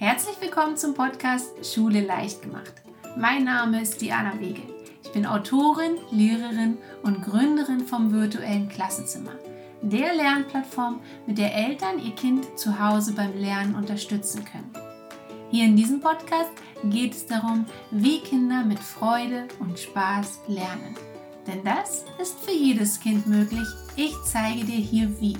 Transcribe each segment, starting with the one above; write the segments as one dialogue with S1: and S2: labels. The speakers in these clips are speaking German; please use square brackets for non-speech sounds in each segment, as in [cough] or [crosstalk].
S1: Herzlich willkommen zum Podcast Schule leicht gemacht. Mein Name ist Diana Wege. Ich bin Autorin, Lehrerin und Gründerin vom virtuellen Klassenzimmer, der Lernplattform, mit der Eltern ihr Kind zu Hause beim Lernen unterstützen können. Hier in diesem Podcast geht es darum, wie Kinder mit Freude und Spaß lernen. Denn das ist für jedes Kind möglich. Ich zeige dir hier wie.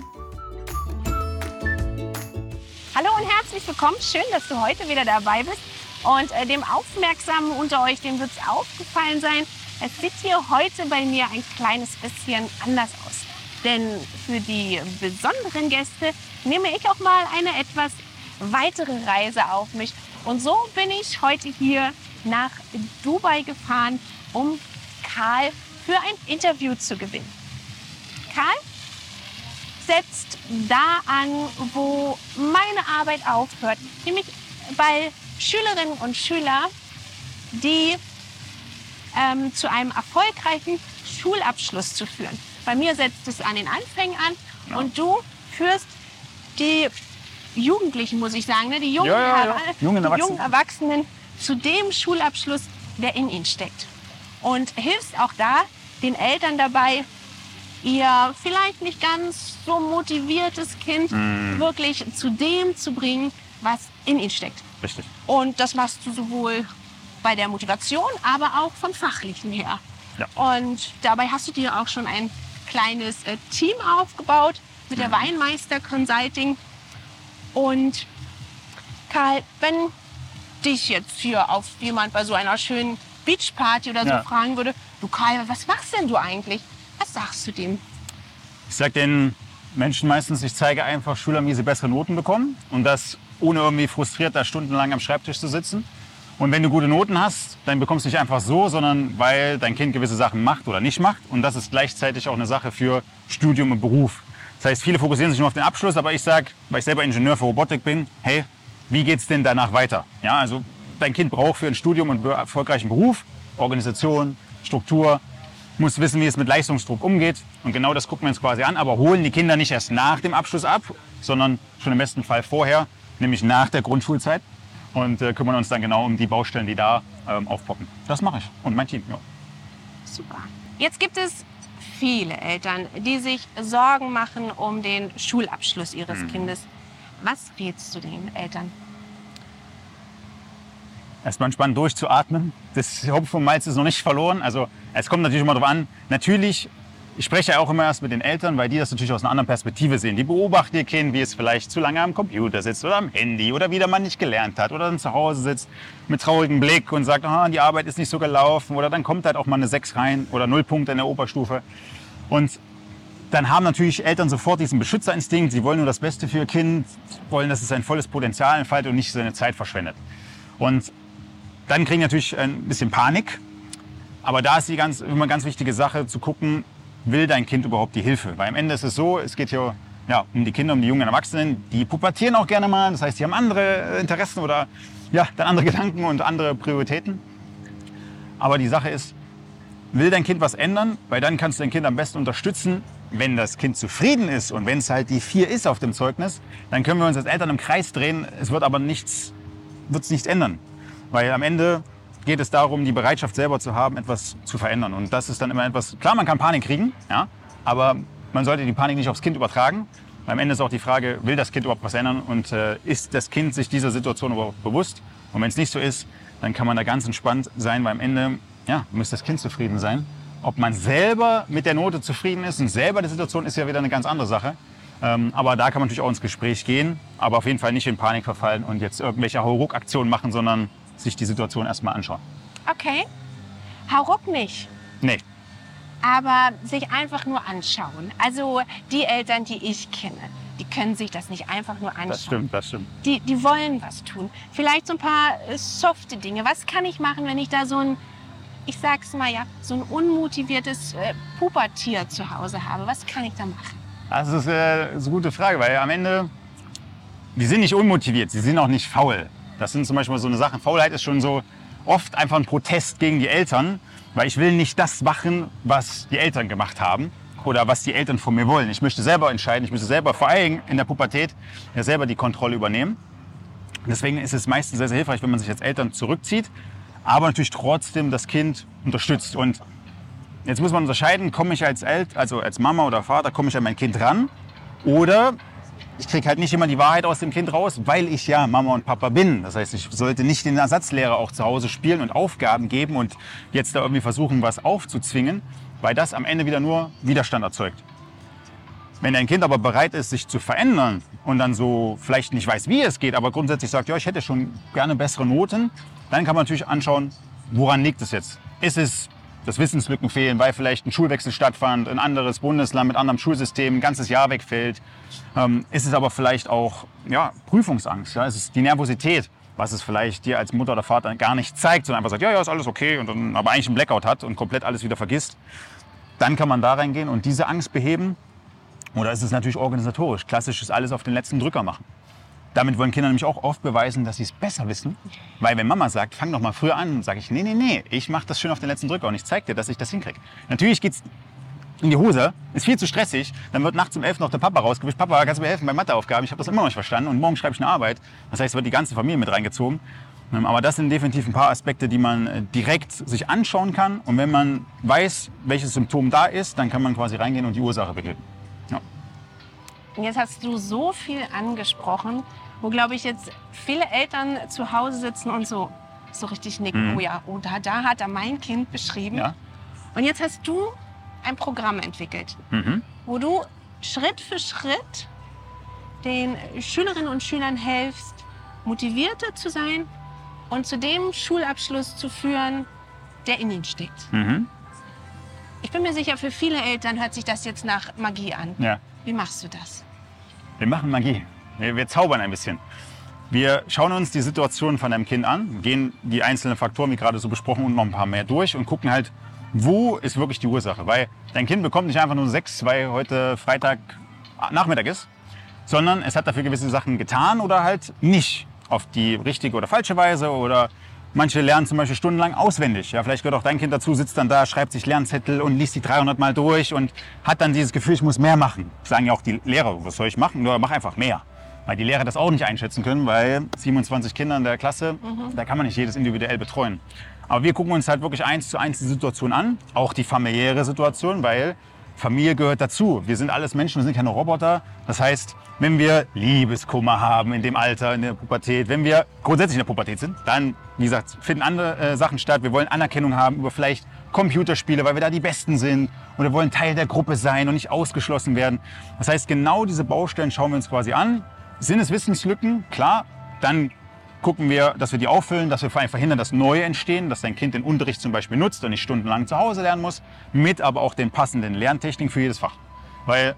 S2: Herzlich willkommen. Schön, dass du heute wieder dabei bist. Und äh, dem Aufmerksamen unter euch, dem wird es aufgefallen sein, es sieht hier heute bei mir ein kleines bisschen anders aus. Denn für die besonderen Gäste nehme ich auch mal eine etwas weitere Reise auf mich. Und so bin ich heute hier nach Dubai gefahren, um Karl für ein Interview zu gewinnen. Karl setzt da an, wo meine Arbeit aufhört, nämlich bei Schülerinnen und Schülern, die ähm, zu einem erfolgreichen Schulabschluss zu führen. Bei mir setzt es an den Anfängen an ja. und du führst die Jugendlichen, muss ich sagen, ne? die jungen, ja, ja, jungen, Erwachsenen. jungen Erwachsenen zu dem Schulabschluss, der in ihnen steckt. Und hilfst auch da den Eltern dabei, ihr vielleicht nicht ganz so motiviertes Kind mm. wirklich zu dem zu bringen, was in ihnen steckt.
S3: Richtig.
S2: Und das machst du sowohl bei der Motivation, aber auch vom Fachlichen her. Ja. Und dabei hast du dir auch schon ein kleines äh, Team aufgebaut mit der mhm. Weinmeister Consulting. Und Karl, wenn dich jetzt hier auf jemand bei so einer schönen Beachparty oder so ja. fragen würde, du Karl, was machst denn du eigentlich? Was sagst du dem?
S3: Ich sag den Menschen meistens, ich zeige einfach Schülern, wie sie bessere Noten bekommen und das ohne irgendwie frustriert da stundenlang am Schreibtisch zu sitzen. Und wenn du gute Noten hast, dann bekommst du nicht einfach so, sondern weil dein Kind gewisse Sachen macht oder nicht macht. Und das ist gleichzeitig auch eine Sache für Studium und Beruf. Das heißt, viele fokussieren sich nur auf den Abschluss, aber ich sage, weil ich selber Ingenieur für Robotik bin, hey, wie geht's denn danach weiter? Ja, also dein Kind braucht für ein Studium und erfolgreichen Beruf Organisation, Struktur, muss wissen, wie es mit Leistungsdruck umgeht. Und genau das gucken wir uns quasi an, aber holen die Kinder nicht erst nach dem Abschluss ab, sondern schon im besten Fall vorher, nämlich nach der Grundschulzeit. Und äh, kümmern uns dann genau um die Baustellen, die da ähm, aufpoppen. Das mache ich und mein Team. Ja.
S2: Super. Jetzt gibt es viele Eltern, die sich Sorgen machen um den Schulabschluss ihres mhm. Kindes. Was rätst du den Eltern?
S3: Erstmal entspannt durchzuatmen. Das Hopfen vom Malz ist noch nicht verloren. Also es kommt natürlich immer darauf an. Natürlich, ich spreche ja auch immer erst mit den Eltern, weil die das natürlich aus einer anderen Perspektive sehen. Die beobachten ihr Kind, wie es vielleicht zu lange am Computer sitzt oder am Handy oder wieder mal nicht gelernt hat oder dann zu Hause sitzt mit traurigem Blick und sagt, ah, die Arbeit ist nicht so gelaufen oder dann kommt halt auch mal eine 6 rein oder 0 Punkte in der Oberstufe. Und dann haben natürlich Eltern sofort diesen Beschützerinstinkt. Sie wollen nur das Beste für ihr Kind, wollen, dass es sein volles Potenzial entfaltet und nicht seine Zeit verschwendet. Und dann kriegen die natürlich ein bisschen Panik. Aber da ist die ganz, immer ganz wichtige Sache zu gucken, will dein Kind überhaupt die Hilfe? Weil am Ende ist es so, es geht hier ja, um die Kinder, um die jungen Erwachsenen, die pubertieren auch gerne mal. Das heißt, die haben andere Interessen oder ja, dann andere [laughs] Gedanken und andere Prioritäten. Aber die Sache ist, will dein Kind was ändern? Weil dann kannst du dein Kind am besten unterstützen. Wenn das Kind zufrieden ist und wenn es halt die vier ist auf dem Zeugnis, dann können wir uns als Eltern im Kreis drehen. Es wird aber nichts, wird's nichts ändern. Weil am Ende geht es darum, die Bereitschaft selber zu haben, etwas zu verändern. Und das ist dann immer etwas, klar, man kann Panik kriegen, ja, aber man sollte die Panik nicht aufs Kind übertragen. Am Ende ist auch die Frage, will das Kind überhaupt was ändern und äh, ist das Kind sich dieser Situation überhaupt bewusst? Und wenn es nicht so ist, dann kann man da ganz entspannt sein, weil am Ende ja, muss das Kind zufrieden sein. Ob man selber mit der Note zufrieden ist und selber die Situation ist ja wieder eine ganz andere Sache. Ähm, aber da kann man natürlich auch ins Gespräch gehen, aber auf jeden Fall nicht in Panik verfallen und jetzt irgendwelche Hauruck-Aktionen machen, sondern sich die Situation erstmal anschauen.
S2: Okay. Hauruck nicht.
S3: Nee.
S2: Aber sich einfach nur anschauen. Also die Eltern, die ich kenne, die können sich das nicht einfach nur anschauen.
S3: Das stimmt, das stimmt.
S2: Die, die wollen was tun. Vielleicht so ein paar äh, softe Dinge. Was kann ich machen, wenn ich da so ein, ich sag's mal ja, so ein unmotiviertes äh, Pubertier zu Hause habe? Was kann ich da machen?
S3: Das ist, äh, ist eine gute Frage, weil am Ende, die sind nicht unmotiviert, sie sind auch nicht faul. Das sind zum Beispiel so eine Sache. Faulheit ist schon so oft einfach ein Protest gegen die Eltern, weil ich will nicht das machen, was die Eltern gemacht haben oder was die Eltern von mir wollen. Ich möchte selber entscheiden, ich möchte selber vor allem in der Pubertät ja selber die Kontrolle übernehmen. Deswegen ist es meistens sehr, sehr hilfreich, wenn man sich als Eltern zurückzieht, aber natürlich trotzdem das Kind unterstützt. Und jetzt muss man unterscheiden, komme ich als El also als Mama oder Vater, komme ich an mein Kind ran oder ich kriege halt nicht immer die Wahrheit aus dem Kind raus, weil ich ja Mama und Papa bin. Das heißt, ich sollte nicht den Ersatzlehrer auch zu Hause spielen und Aufgaben geben und jetzt da irgendwie versuchen, was aufzuzwingen, weil das am Ende wieder nur Widerstand erzeugt. Wenn ein Kind aber bereit ist, sich zu verändern und dann so vielleicht nicht weiß, wie es geht, aber grundsätzlich sagt, ja, ich hätte schon gerne bessere Noten, dann kann man natürlich anschauen, woran liegt es jetzt? Ist es das Wissenslücken fehlen, weil vielleicht ein Schulwechsel stattfand, ein anderes Bundesland mit anderem Schulsystem, ein ganzes Jahr wegfällt? Ähm, ist es aber vielleicht auch ja, Prüfungsangst? Ja? Ist es die Nervosität, was es vielleicht dir als Mutter oder Vater gar nicht zeigt, sondern einfach sagt, ja, ja, ist alles okay und dann aber eigentlich einen Blackout hat und komplett alles wieder vergisst? Dann kann man da reingehen und diese Angst beheben oder ist es natürlich organisatorisch? Klassisch ist alles auf den letzten Drücker machen. Damit wollen Kinder nämlich auch oft beweisen, dass sie es besser wissen. Weil wenn Mama sagt, fang doch mal früher an, sage ich, nee, nee, nee, ich mache das schön auf den letzten Drücker und ich zeige dir, dass ich das hinkriege. Natürlich geht's in die Hose, ist viel zu stressig, dann wird nachts um elf noch der Papa rausgewischt, Papa, kannst du mir helfen bei Matheaufgaben? Ich habe das immer noch nicht verstanden und morgen schreibe ich eine Arbeit. Das heißt, es wird die ganze Familie mit reingezogen. Ähm, aber das sind definitiv ein paar Aspekte, die man äh, direkt sich anschauen kann. Und wenn man weiß, welches Symptom da ist, dann kann man quasi reingehen und die Ursache beheben.
S2: Und jetzt hast du so viel angesprochen, wo, glaube ich, jetzt viele Eltern zu Hause sitzen und so, so richtig nicken.
S3: Mhm.
S2: Oh ja, oh, da, da hat er mein Kind beschrieben.
S3: Ja?
S2: Und jetzt hast du ein Programm entwickelt,
S3: Mhm.
S2: wo du Schritt für Schritt den Schülerinnen und Schülern hilfst, motivierter zu sein und zu dem Schulabschluss zu führen, der in ihnen steckt.
S3: Mhm.
S2: Ich bin mir sicher, für viele Eltern hört sich das jetzt nach Magie an.
S3: Ja.
S2: Wie machst du das?
S3: Wir machen Magie. Wir, wir zaubern ein bisschen. Wir schauen uns die Situation von einem Kind an, gehen die einzelnen Faktoren, wie gerade so besprochen, und noch ein paar mehr durch und gucken halt, wo ist wirklich die Ursache. Weil dein Kind bekommt nicht einfach nur sechs, weil heute Freitag Nachmittag ist, sondern es hat dafür gewisse Sachen getan oder halt nicht auf die richtige oder falsche Weise oder manche lernen zum Beispiel stundenlang auswendig. Ja, vielleicht gehört auch dein Kind dazu, sitzt dann da, schreibt sich Lernzettel und liest die 300 Mal durch und hat dann dieses Gefühl, ich muss mehr machen. Sagen ja auch die Lehrer, was soll ich machen? Nur mach einfach mehr. Weil die Lehrer das auch nicht einschätzen können, weil 27 Kinder in der Klasse, da kann man nicht jedes individuell betreuen. Aber wir gucken uns halt wirklich eins zu eins die Situation an, auch die familiäre Situation, weil Familie gehört dazu. Wir sind alles Menschen, wir sind keine Roboter. Das heißt, wenn wir Liebeskummer haben in dem Alter, in der Pubertät, wenn wir grundsätzlich in der Pubertät sind, dann, wie gesagt, finden andere äh, Sachen statt. Wir wollen Anerkennung haben über vielleicht Computerspiele, weil wir da die Besten sind. Und wir wollen Teil der Gruppe sein und nicht ausgeschlossen werden. Das heißt, genau diese Baustellen schauen wir uns quasi an. Sind es Wissenslücken? Klar. Dann gucken wir, dass wir die auffüllen, dass wir vor allem verhindern, dass neue entstehen, dass dein Kind den Unterricht zum Beispiel nutzt und nicht stundenlang zu Hause lernen muss, mit aber auch den passenden Lerntechniken für jedes Fach. Weil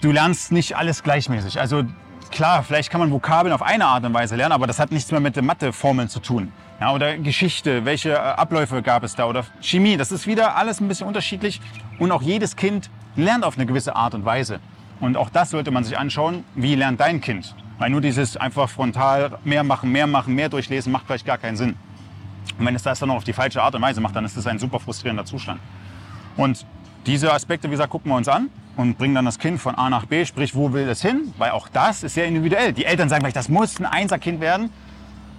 S3: du lernst nicht alles gleichmäßig. Also klar, vielleicht kann man Vokabeln auf eine Art und Weise lernen, aber das hat nichts mehr mit den Matheformeln zu tun. Ja, oder Geschichte, welche äh, Abläufe gab es da oder Chemie, das ist wieder alles ein bisschen unterschiedlich und auch jedes Kind lernt auf eine gewisse Art und Weise. Und auch das sollte man sich anschauen, wie lernt dein Kind? Weil nur dieses einfach frontal mehr machen, mehr machen, mehr durchlesen macht vielleicht gar keinen Sinn. Und wenn es das dann noch auf die falsche Art und Weise macht, dann ist das ein super frustrierender Zustand. Und diese Aspekte, wie gesagt, gucken wir uns an und bringen dann das Kind von A nach B, sprich, wo will es hin? Weil auch das ist sehr individuell. Die Eltern sagen vielleicht, das muss ein Einserkind werden.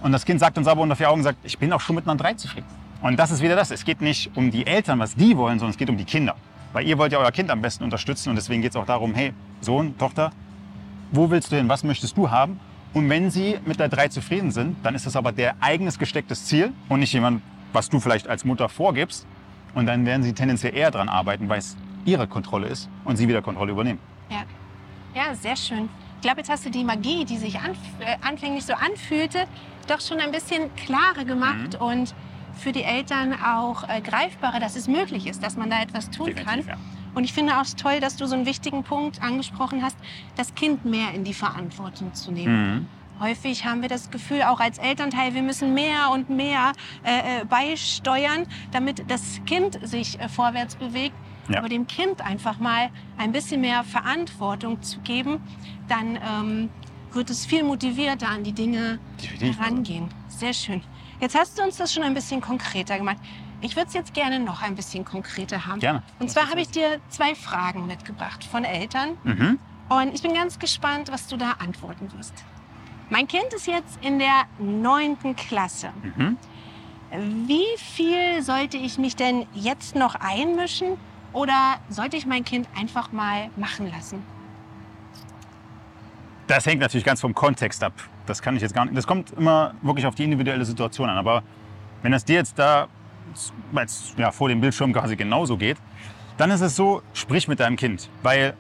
S3: Und das Kind sagt uns aber unter vier Augen, sagt, ich bin auch schon mit einer 3 zufrieden. Und das ist wieder das. Es geht nicht um die Eltern, was die wollen, sondern es geht um die Kinder. Weil ihr wollt ja euer Kind am besten unterstützen und deswegen geht es auch darum, hey, Sohn, Tochter, wo willst du hin? Was möchtest du haben? Und wenn sie mit der 3 zufrieden sind, dann ist das aber der eigenes gestecktes Ziel und nicht jemand, was du vielleicht als Mutter vorgibst. Und dann werden sie tendenziell eher dran arbeiten, weil es ihre Kontrolle ist und sie wieder Kontrolle übernehmen.
S2: Ja, ja sehr schön. Ich glaube, jetzt hast du die Magie, die sich anf äh, anfänglich so anfühlte, doch schon ein bisschen klarer gemacht
S3: Mhm.
S2: und für die Eltern auch äh, greifbarer, dass es möglich ist, dass man da etwas tun
S3: Definitiv,
S2: kann.
S3: ja.
S2: Und ich finde auch toll, dass du so einen wichtigen Punkt angesprochen hast, das Kind mehr in die Verantwortung zu nehmen.
S3: Mhm.
S2: Häufig haben wir das Gefühl, auch als Elternteil, wir müssen mehr und mehr äh, äh, beisteuern, damit das Kind sich äh, vorwärts bewegt.
S3: Ja.
S2: Aber dem Kind einfach mal ein bisschen mehr Verantwortung zu geben, dann ähm, wird es viel motivierter an die Dinge
S3: Definitiv.
S2: herangehen. Sehr schön. Jetzt hast du uns das schon ein bisschen konkreter gemacht. Ich würde es jetzt gerne noch ein bisschen konkreter haben.
S3: Gerne.
S2: Und zwar habe ich dir zwei Fragen mitgebracht von Eltern.
S3: Mhm.
S2: Und ich bin ganz gespannt, was du da antworten wirst. Mein Kind ist jetzt in der neunten Klasse.
S3: Mhm.
S2: Wie viel sollte ich mich denn jetzt noch einmischen oder sollte ich mein Kind einfach mal machen lassen?
S3: Das hängt natürlich ganz vom Kontext ab. Das kann ich jetzt gar nicht. Das kommt immer wirklich auf die individuelle Situation an. Aber wenn das dir jetzt da jetzt, ja, vor dem Bildschirm quasi genauso geht, dann ist es so, sprich mit deinem Kind. Weil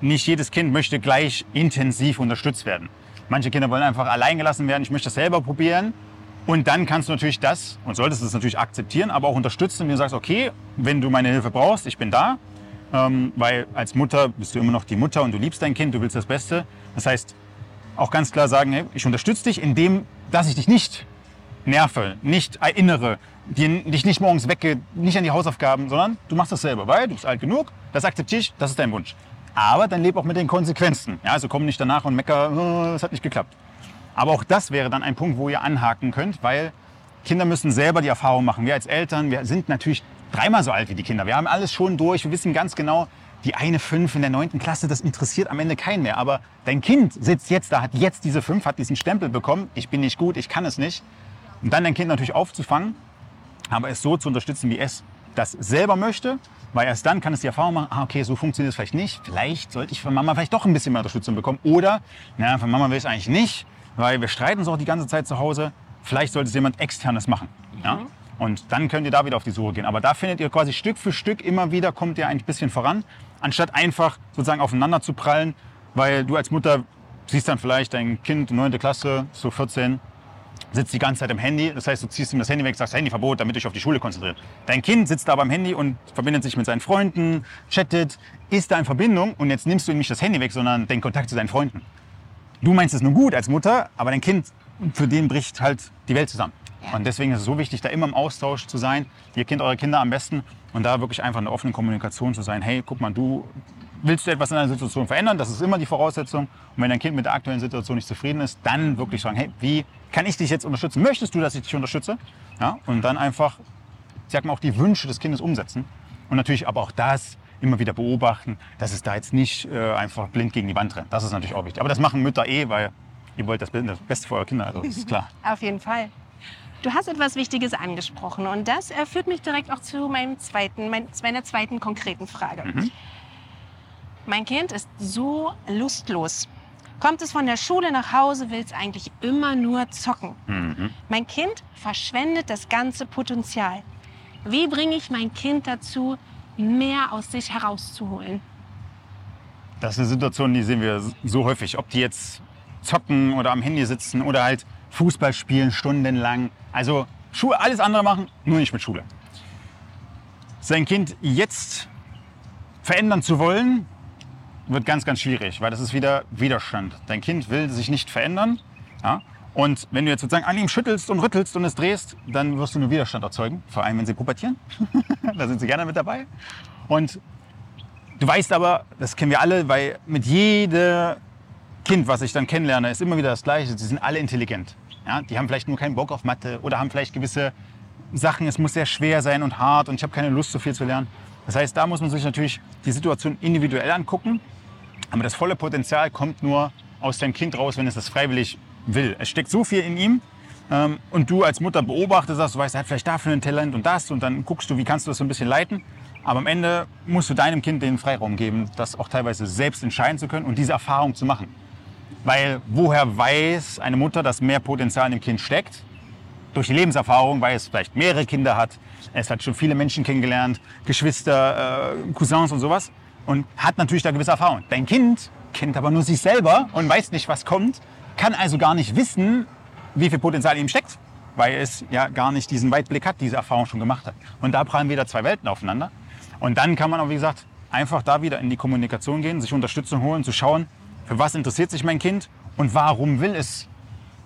S3: nicht jedes Kind möchte gleich intensiv unterstützt werden. Manche Kinder wollen einfach allein gelassen werden. Ich möchte das selber probieren. Und dann kannst du natürlich das und solltest es natürlich akzeptieren, aber auch unterstützen, wenn du sagst, okay, wenn du meine Hilfe brauchst, ich bin da. Ähm, weil als Mutter bist du immer noch die Mutter und du liebst dein Kind, du willst das Beste. Das heißt, auch ganz klar sagen, hey, ich unterstütze dich, indem, dass ich dich nicht nerve, nicht erinnere, dich nicht morgens wecke, nicht an die Hausaufgaben, sondern du machst das selber, weil du bist alt genug, das akzeptiere ich, das ist dein Wunsch. Aber dann lebe auch mit den Konsequenzen. Ja, also komm nicht danach und mecker, oh, es hat nicht geklappt. Aber auch das wäre dann ein Punkt, wo ihr anhaken könnt, weil Kinder müssen selber die Erfahrung machen. Wir als Eltern, wir sind natürlich dreimal so alt wie die Kinder. Wir haben alles schon durch. Wir wissen ganz genau, die eine fünf in der neunten Klasse, das interessiert am Ende keinen mehr. Aber dein Kind sitzt jetzt da, hat jetzt diese fünf, hat diesen Stempel bekommen. Ich bin nicht gut, ich kann es nicht. Und dann dein Kind natürlich aufzufangen, aber es so zu unterstützen, wie es das selber möchte. Weil erst dann kann es die Erfahrung machen, ah, okay, so funktioniert es vielleicht nicht. Vielleicht sollte ich von Mama vielleicht doch ein bisschen mehr Unterstützung bekommen. Oder, na, von Mama will ich es eigentlich nicht, weil wir streiten uns auch die ganze Zeit zu Hause. Vielleicht sollte es jemand externes machen. Ja? Und dann könnt ihr da wieder auf die Suche gehen. Aber da findet ihr quasi Stück für Stück immer wieder, kommt ihr ein bisschen voran, anstatt einfach sozusagen aufeinander zu prallen, weil du als Mutter siehst dann vielleicht dein Kind, 9. Klasse, so 14, sitzt die ganze Zeit im Handy. Das heißt, du ziehst ihm das Handy weg, sagst Handyverbot, damit dich auf die Schule konzentriert. Dein Kind sitzt da beim Handy und verbindet sich mit seinen Freunden, chattet, ist da in Verbindung und jetzt nimmst du ihm nicht das Handy weg, sondern den Kontakt zu seinen Freunden. Du meinst es nur gut als Mutter, aber dein Kind, für den bricht halt die Welt zusammen. Und deswegen ist es so wichtig, da immer im Austausch zu sein. Ihr kennt eure Kinder am besten und da wirklich einfach in der offenen Kommunikation zu sein. Hey, guck mal, du willst du etwas in einer Situation verändern? Das ist immer die Voraussetzung. Und wenn dein Kind mit der aktuellen Situation nicht zufrieden ist, dann wirklich sagen, hey, wie kann ich dich jetzt unterstützen? Möchtest du, dass ich dich unterstütze? Ja, und dann einfach, sag mal, auch die Wünsche des Kindes umsetzen. Und natürlich aber auch das immer wieder beobachten, dass es da jetzt nicht äh, einfach blind gegen die Wand rennt. Das ist natürlich auch wichtig. Aber das machen Mütter eh, weil ihr wollt das Beste für eure Kinder. Also das ist klar. [laughs]
S2: Auf jeden Fall. Du hast etwas Wichtiges angesprochen und das äh, führt mich direkt auch zu meinem zweiten, mein, meiner zweiten konkreten Frage.
S3: Mhm.
S2: Mein Kind ist so lustlos. Kommt es von der Schule nach Hause, will es eigentlich immer nur zocken.
S3: Mhm.
S2: Mein Kind verschwendet das ganze Potenzial. Wie bringe ich mein Kind dazu, mehr aus sich herauszuholen?
S3: Das ist eine Situation, die sehen wir so häufig. Ob die jetzt zocken oder am Handy sitzen oder halt Fußball spielen stundenlang. Also Schule, alles andere machen, nur nicht mit Schule. Sein Kind jetzt verändern zu wollen, wird ganz, ganz schwierig, weil das ist wieder Widerstand. Dein Kind will sich nicht verändern. Ja? Und wenn du jetzt sozusagen an ihm schüttelst und rüttelst und es drehst, dann wirst du nur Widerstand erzeugen. Vor allem, wenn sie pubertieren. [laughs] da sind sie gerne mit dabei. Und du weißt aber, das kennen wir alle, weil mit jedem Kind, was ich dann kennenlerne, ist immer wieder das Gleiche. Sie sind alle intelligent. Ja? Die haben vielleicht nur keinen Bock auf Mathe oder haben vielleicht gewisse Sachen, es muss sehr schwer sein und hart und ich habe keine Lust, so viel zu lernen. Das heißt, da muss man sich natürlich die Situation individuell angucken aber das volle Potenzial kommt nur aus deinem Kind raus, wenn es das freiwillig will. Es steckt so viel in ihm ähm, und du als Mutter beobachtest das, du weißt, er hat vielleicht dafür ein Talent und das und dann guckst du, wie kannst du das so ein bisschen leiten. Aber am Ende musst du deinem Kind den Freiraum geben, das auch teilweise selbst entscheiden zu können und diese Erfahrung zu machen. Weil woher weiß eine Mutter, dass mehr Potenzial in dem Kind steckt? Durch die Lebenserfahrung, weil es vielleicht mehrere Kinder hat, es hat schon viele Menschen kennengelernt, Geschwister, äh, Cousins und sowas und hat natürlich da gewisse Erfahrung. Dein Kind kennt aber nur sich selber und weiß nicht, was kommt, kann also gar nicht wissen, wie viel Potenzial in ihm steckt, weil es ja gar nicht diesen Weitblick hat, diese Erfahrung schon gemacht hat. Und da prallen wieder zwei Welten aufeinander. Und dann kann man auch, wie gesagt, einfach da wieder in die Kommunikation gehen, sich Unterstützung holen, zu schauen, für was interessiert sich mein Kind und warum will es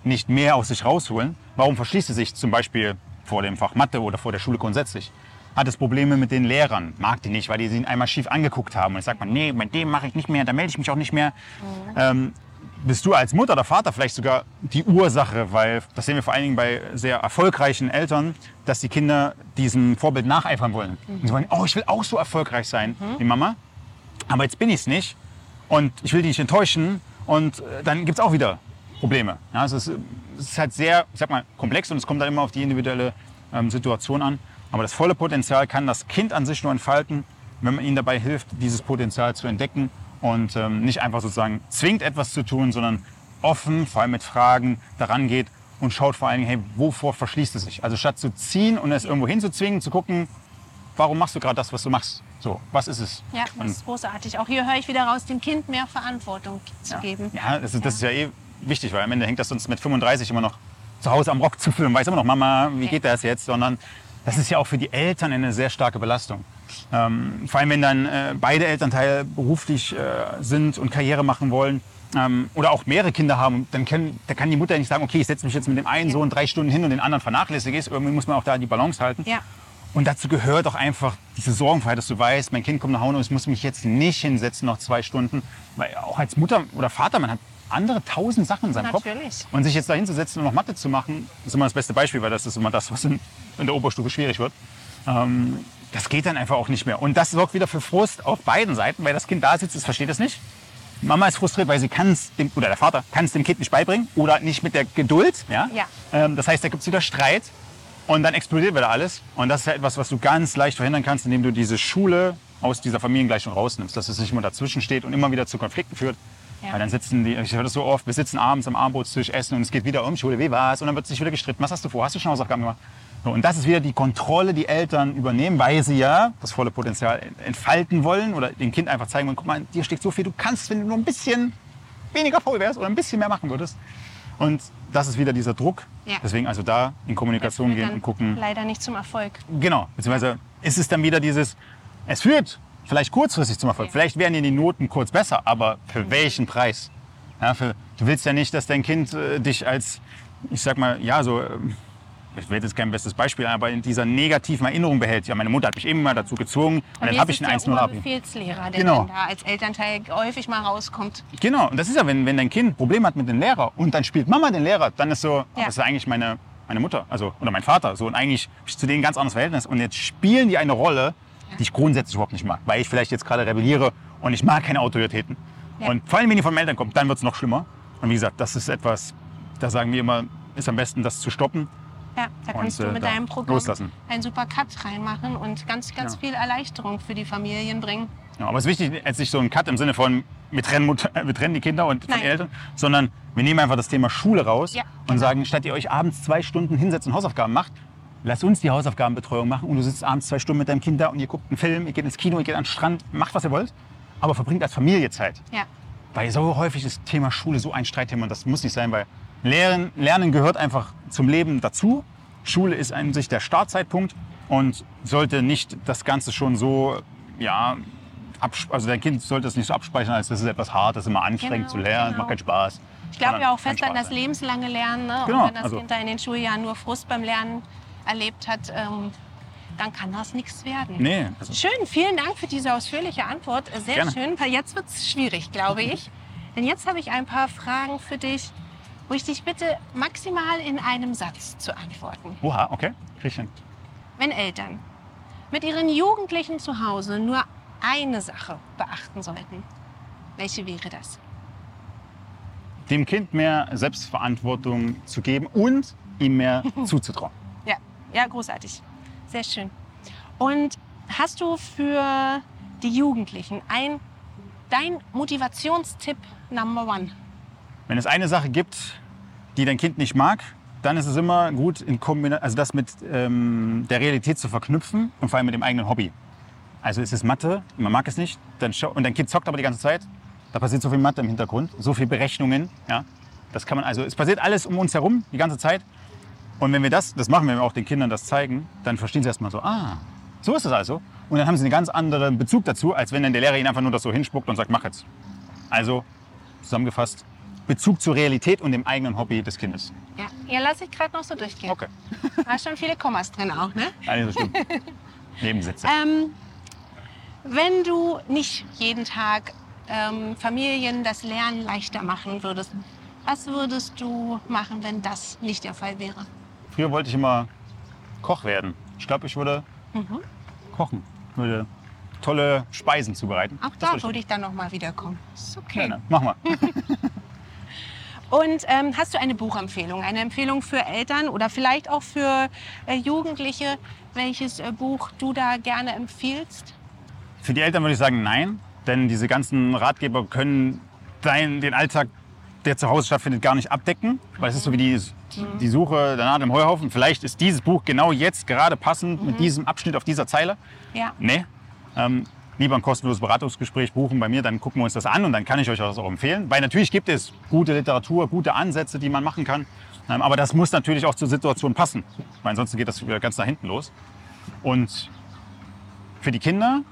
S3: nicht mehr aus sich rausholen? Warum verschließt es sich zum Beispiel vor dem Fach Mathe oder vor der Schule grundsätzlich? hat es Probleme mit den Lehrern, mag die nicht, weil die ihn einmal schief angeguckt haben. Und jetzt sagt man, nee, mit dem mache ich nicht mehr, da melde ich mich auch nicht mehr. Mhm. Ähm, bist du als Mutter oder Vater vielleicht sogar die Ursache, weil das sehen wir vor allen Dingen bei sehr erfolgreichen Eltern, dass die Kinder diesem Vorbild nacheifern wollen. Mhm. Und sie wollen, oh, ich will auch so erfolgreich sein mhm. wie Mama, aber jetzt bin ich es nicht und ich will die nicht enttäuschen und äh, dann gibt es auch wieder Probleme. Ja, es, ist, es ist halt sehr, ich sag mal, komplex und es kommt dann immer auf die individuelle ähm, Situation an. Aber das volle Potenzial kann das Kind an sich nur entfalten, wenn man ihnen dabei hilft, dieses Potenzial zu entdecken und ähm, nicht einfach sozusagen zwingt, etwas zu tun, sondern offen, vor allem mit Fragen, daran geht und schaut vor allen Dingen, hey, wovor verschließt es sich? Also statt zu ziehen und es irgendwo hinzuzwingen, zu gucken, warum machst du gerade das, was du machst? So, was ist es?
S2: Ja, das
S3: Und-
S2: ist großartig. Auch hier höre ich wieder raus, dem Kind mehr Verantwortung zu geben.
S3: Ja, das ist, das ist ja eh wichtig, weil am Ende hängt das uns mit 35 immer noch zu Hause am Rock zu filmen, weiß immer noch, Mama, wie geht das jetzt? Sondern das ist ja auch für die Eltern eine sehr starke Belastung. Ähm, vor allem, wenn dann äh, beide Elternteile beruflich äh, sind und Karriere machen wollen ähm, oder auch mehrere Kinder haben, dann, können, dann kann die Mutter nicht sagen, okay, ich setze mich jetzt mit dem einen Sohn drei Stunden hin und den anderen vernachlässige ich. Irgendwie muss man auch da die Balance halten.
S2: Ja.
S3: Und dazu gehört auch einfach diese Sorgenfreiheit, dass du weißt, mein Kind kommt nach Hause und ich muss mich jetzt nicht hinsetzen noch zwei Stunden. Weil auch als Mutter oder Vater, man hat andere tausend Sachen in seinem
S2: Natürlich.
S3: Kopf. Und sich jetzt da hinzusetzen und noch Mathe zu machen, ist immer das beste Beispiel, weil das ist immer das, was in, in der Oberstufe schwierig wird. Ähm, das geht dann einfach auch nicht mehr. Und das sorgt wieder für Frust auf beiden Seiten, weil das Kind da sitzt, es versteht es nicht. Mama ist frustriert, weil sie kann es dem, oder der Vater kann es dem Kind nicht beibringen oder nicht mit der Geduld. Ja?
S2: Ja.
S3: Ähm, das heißt, da gibt es wieder Streit und dann explodiert wieder alles. Und das ist ja etwas, was du ganz leicht verhindern kannst, indem du diese Schule aus dieser Familiengleichung rausnimmst, dass es nicht immer dazwischen steht und immer wieder zu Konflikten führt.
S2: Ja.
S3: Weil dann sitzen die, ich höre das so oft, wir sitzen abends am Abendbrotstisch, essen und es geht wieder um Schule, wie war's? Und dann wird sich wieder gestritten. Was hast du vor? Hast du schon Hausaufgaben gemacht? So, und das ist wieder die Kontrolle, die Eltern übernehmen, weil sie ja das volle Potenzial entfalten wollen oder dem Kind einfach zeigen wollen, guck mal, dir steckt so viel, du kannst, wenn du nur ein bisschen weniger faul wärst oder ein bisschen mehr machen würdest. Und das ist wieder dieser Druck.
S2: Ja.
S3: Deswegen also da in Kommunikation gehen und gucken.
S2: Leider nicht zum Erfolg.
S3: Genau, beziehungsweise ist es dann wieder dieses, es führt vielleicht kurzfristig zum Erfolg. Vielleicht werden dir die Noten kurz besser, aber für welchen Preis? Ja, für, du willst ja nicht, dass dein Kind äh, dich als, ich sag mal, ja, so, ähm, ich will jetzt kein bestes Beispiel, aber in dieser negativen Erinnerung behält. Ja, meine Mutter hat mich immer dazu gezwungen und dann
S2: hier
S3: habe ich
S2: es
S3: ein
S2: der
S3: 1-0 ab.
S2: Oberbefehlslehrer, der
S3: Genau.
S2: dann da als Elternteil häufig mal rauskommt.
S3: Genau, und das ist ja, wenn, wenn dein Kind Probleme hat mit dem Lehrer und dann spielt Mama den Lehrer, dann ist so,
S2: Ja.
S3: das ist eigentlich meine, meine Mutter also, oder mein Vater. So, und eigentlich ich zu denen ein ganz anderes Verhältnis. Und jetzt spielen die eine Rolle, die ich grundsätzlich überhaupt nicht mag, weil ich vielleicht jetzt gerade rebelliere und ich mag keine Autoritäten.
S2: Ja.
S3: Und vor allem, wenn die von Eltern kommt, dann wird es noch schlimmer. Und wie gesagt, das ist etwas, da sagen wir immer, ist am besten, das zu stoppen.
S2: Ja, da kannst
S3: Und,
S2: du
S3: äh,
S2: mit deinem Programm
S3: loslassen.
S2: einen super Cut reinmachen und ganz, ganz
S3: Ja.
S2: viel Erleichterung für die Familien bringen.
S3: Ja, aber es ist wichtig, jetzt nicht so ein Cut im Sinne von, wir trennen, Mut- [laughs] wir trennen die Kinder und den Eltern, sondern wir nehmen einfach das Thema Schule raus
S2: Ja,
S3: und
S2: genau.
S3: sagen, statt ihr euch abends zwei Stunden hinsetzt und Hausaufgaben macht, lasst uns die Hausaufgabenbetreuung machen und du sitzt abends zwei Stunden mit deinem Kind da und ihr guckt einen Film, ihr geht ins Kino, ihr geht an den Strand, macht was ihr wollt, aber verbringt als Familie Zeit.
S2: Ja,
S3: Weil so häufig ist Thema Schule so ein Streitthema und das muss nicht sein, weil Lernen, Lernen gehört einfach zum Leben dazu. Schule ist an sich der Startzeitpunkt und sollte nicht das Ganze schon so, ja, also dein Kind sollte es nicht so abspeichern, als das ist etwas hart, das ist immer anstrengend
S2: Genau,
S3: zu lernen,
S2: genau.
S3: macht keinen Spaß.
S2: ich glaube ja auch fest an das
S3: sein.
S2: lebenslange Lernen. Ne?
S3: Genau,
S2: Und wenn das
S3: also-
S2: Kind da in den Schuljahren nur Frust beim Lernen erlebt hat, ähm, dann kann das nichts werden.
S3: Nee, also,
S2: Schön, vielen Dank für diese ausführliche Antwort. Sehr
S3: Gerne.
S2: schön, weil jetzt wird es schwierig, glaube [laughs] ich. Denn jetzt habe ich ein paar Fragen für dich, wo ich dich bitte maximal in einem Satz zu antworten.
S3: oha, okay, hin.
S2: Wenn Eltern mit ihren Jugendlichen zu Hause nur eine Sache beachten sollten, welche wäre das?
S3: Dem Kind mehr Selbstverantwortung zu geben und ihm mehr [laughs] zuzutrauen.
S2: Ja, ja, großartig. Sehr schön. Und hast du für die Jugendlichen ein, dein Motivationstipp Number One?
S3: Wenn es eine Sache gibt, die dein Kind nicht mag, dann ist es immer gut, in also das mit ähm, der Realität zu verknüpfen und vor allem mit dem eigenen Hobby. Also es ist Mathe, man mag es nicht, dann und dein Kind zockt aber die ganze Zeit. Da passiert so viel Mathe im Hintergrund, so viel Berechnungen. Ja, das kann man also, es passiert alles um uns herum die ganze Zeit. Und wenn wir das, das machen, wenn wir auch den Kindern das zeigen, dann verstehen sie erstmal so, ah, so ist es also. Und dann haben sie einen ganz anderen Bezug dazu, als wenn dann der Lehrer ihnen einfach nur das so hinspuckt und sagt, mach jetzt. Also zusammengefasst, Bezug zur Realität und dem eigenen Hobby des Kindes.
S2: Ja, ja lass ich gerade noch so durchgehen.
S3: Okay. [laughs]
S2: Da ist schon viele Kommas drin auch, ne?
S3: Nein, das stimmt. [laughs] Nebensätze.
S2: Ähm, wenn du nicht jeden Tag ähm, Familien das Lernen leichter machen würdest, was würdest du machen, wenn das nicht der Fall wäre?
S3: Früher wollte ich immer Koch werden. Ich glaube, ich würde
S2: Mhm.
S3: kochen. Würde tolle Speisen zubereiten.
S2: Auch da
S3: würde ich
S2: würde ich dann noch mal wiederkommen. Ist okay.
S3: Gerne. Mach mal. [laughs]
S2: Und ähm, hast du eine Buchempfehlung, eine Empfehlung für Eltern oder vielleicht auch für äh, Jugendliche, welches äh, Buch du da gerne empfiehlst?
S3: Für die Eltern würde ich sagen nein, denn diese ganzen Ratgeber können dein, den Alltag, der zu Hause stattfindet, gar nicht abdecken. Weil es ist so wie die, die Suche danach im Heuhaufen. Vielleicht ist dieses Buch genau jetzt gerade passend mit diesem Abschnitt auf dieser Zeile.
S2: Ja.
S3: Nee. Ähm, lieber ein kostenloses Beratungsgespräch buchen bei mir, dann gucken wir uns das an und dann kann ich euch das auch empfehlen. Weil natürlich gibt es gute Literatur, gute Ansätze, die man machen kann. Ähm, aber das muss natürlich auch zur Situation passen. Weil ansonsten geht das wieder ganz nach hinten los. Und für die Kinder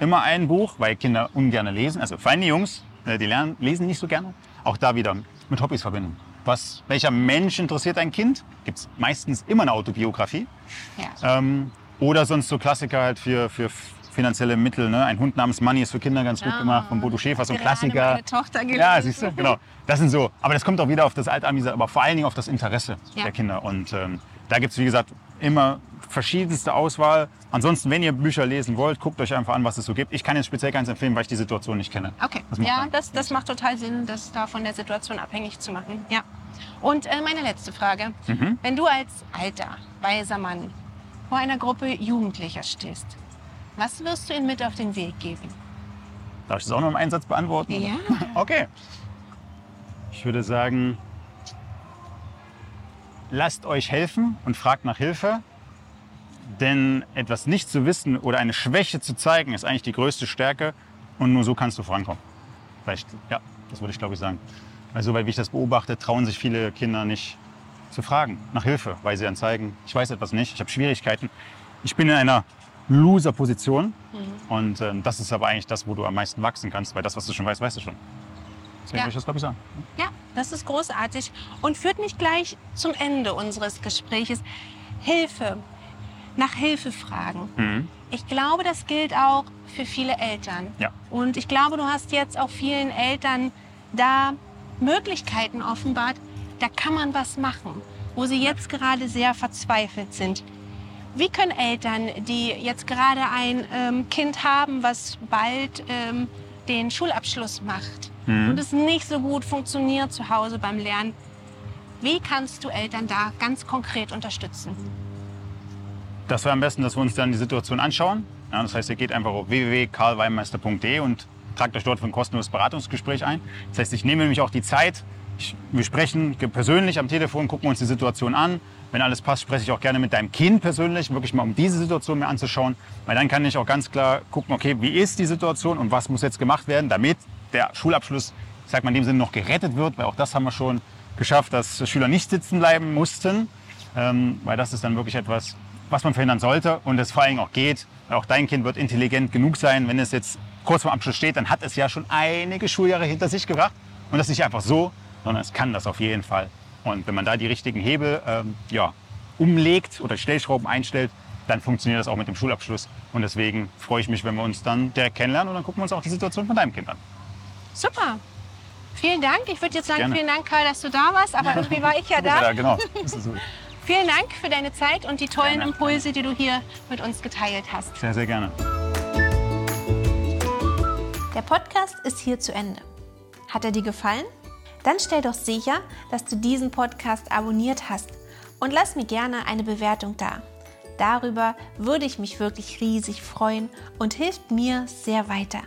S3: immer ein Buch, weil Kinder ungern lesen. Also vor allem die Jungs, äh, die lernen, lesen nicht so gerne. Auch da wieder mit Hobbys verbinden. Was, welcher Mensch interessiert ein Kind? Gibt es meistens immer eine Autobiografie.
S2: Ja.
S3: Ähm, oder sonst so Klassiker halt für, für finanzielle Mittel. Ne? Ein Hund namens Money ist für Kinder ganz gut
S2: Ah,
S3: gemacht, von Bodo Schäfer, so ein Klassiker.
S2: meine Tochter gelesen.
S3: Ja, siehst du, genau. Das sind so. Aber das kommt auch wieder auf das Altamisa, aber vor allen Dingen auf das Interesse
S2: Ja.
S3: der Kinder. Und ähm, da gibt es, wie gesagt, immer verschiedenste Auswahl. Ansonsten, wenn ihr Bücher lesen wollt, guckt euch einfach an, was es so gibt. Ich kann jetzt speziell keins empfehlen, weil ich die Situation nicht kenne.
S2: Okay,
S3: Das macht
S2: ja, das, das macht total Sinn, das da von der Situation abhängig zu machen. Ja. Und äh, meine letzte Frage.
S3: Mhm.
S2: Wenn du als alter, weiser Mann vor einer Gruppe Jugendlicher stehst, was wirst du ihnen mit auf den Weg geben?
S3: Darf ich das auch noch im Einsatz beantworten?
S2: Ja. [laughs]
S3: Okay. Ich würde sagen, lasst euch helfen und fragt nach Hilfe. Denn etwas nicht zu wissen oder eine Schwäche zu zeigen, ist eigentlich die größte Stärke. Und nur so kannst du vorankommen. Vielleicht, ja, das würde ich glaube ich sagen. Also, weil wie ich das beobachte, trauen sich viele Kinder nicht zu fragen nach Hilfe, weil sie dann zeigen, ich weiß etwas nicht, ich habe Schwierigkeiten. Ich bin in einer Loser-Position. Und ähm, das ist aber eigentlich das, wo du am meisten wachsen kannst, weil das, was du schon weißt, weißt du schon. Deswegen
S2: Ja.
S3: würde ich das, glaube ich, sagen.
S2: Ja, das ist großartig und führt mich gleich zum Ende unseres Gespräches. Hilfe, nach Hilfe fragen.
S3: Mhm.
S2: Ich glaube, das gilt auch für viele Eltern.
S3: Ja.
S2: Und ich glaube, du hast jetzt auch vielen Eltern da Möglichkeiten offenbart, da kann man was machen, wo sie jetzt gerade sehr verzweifelt sind. Wie können Eltern, die jetzt gerade ein ähm, Kind haben, was bald ähm, den Schulabschluss macht
S3: Mhm.
S2: und es nicht so gut funktioniert zu Hause beim Lernen, wie kannst du Eltern da ganz konkret unterstützen?
S3: Das wäre am besten, dass wir uns dann die Situation anschauen. Ja, das heißt, ihr geht einfach auf www.karlweinmeister.de und tragt euch dort für ein kostenloses Beratungsgespräch ein. Das heißt, ich nehme nämlich auch die Zeit. Ich, wir sprechen persönlich am Telefon, gucken uns die Situation an. Wenn alles passt, spreche ich auch gerne mit deinem Kind persönlich, wirklich mal um diese Situation mir anzuschauen. Weil dann kann ich auch ganz klar gucken, okay, wie ist die Situation und was muss jetzt gemacht werden, damit der Schulabschluss, ich sag mal in dem Sinne, noch gerettet wird. Weil auch das haben wir schon geschafft, dass Schüler nicht sitzen bleiben mussten. Ähm, weil das ist dann wirklich etwas, was man verhindern sollte und es vor Dingen auch geht. Weil auch dein Kind wird intelligent genug sein, wenn es jetzt kurz vor Abschluss steht, dann hat es ja schon einige Schuljahre hinter sich gebracht. Und das nicht einfach so, sondern es kann das auf jeden Fall. Und wenn man da die richtigen Hebel ähm, ja, umlegt oder Stellschrauben einstellt, dann funktioniert das auch mit dem Schulabschluss. Und deswegen freue ich mich, wenn wir uns dann direkt kennenlernen und dann gucken wir uns auch die Situation von deinem Kind an.
S2: Super. Vielen Dank. Ich würde jetzt sagen,
S3: Gerne.
S2: vielen Dank, Karl, dass du da warst. Aber irgendwie war ich ja [laughs] da.
S3: Ja, genau. [laughs]
S2: Vielen Dank für deine Zeit und die tollen
S3: Gerne.
S2: Impulse, die du hier mit uns geteilt hast.
S3: Sehr, sehr gerne.
S4: Der Podcast ist hier zu Ende. Hat er dir gefallen? Dann stell doch sicher, dass du diesen Podcast abonniert hast und lass mir gerne eine Bewertung da. Darüber würde ich mich wirklich riesig freuen und hilft mir sehr weiter.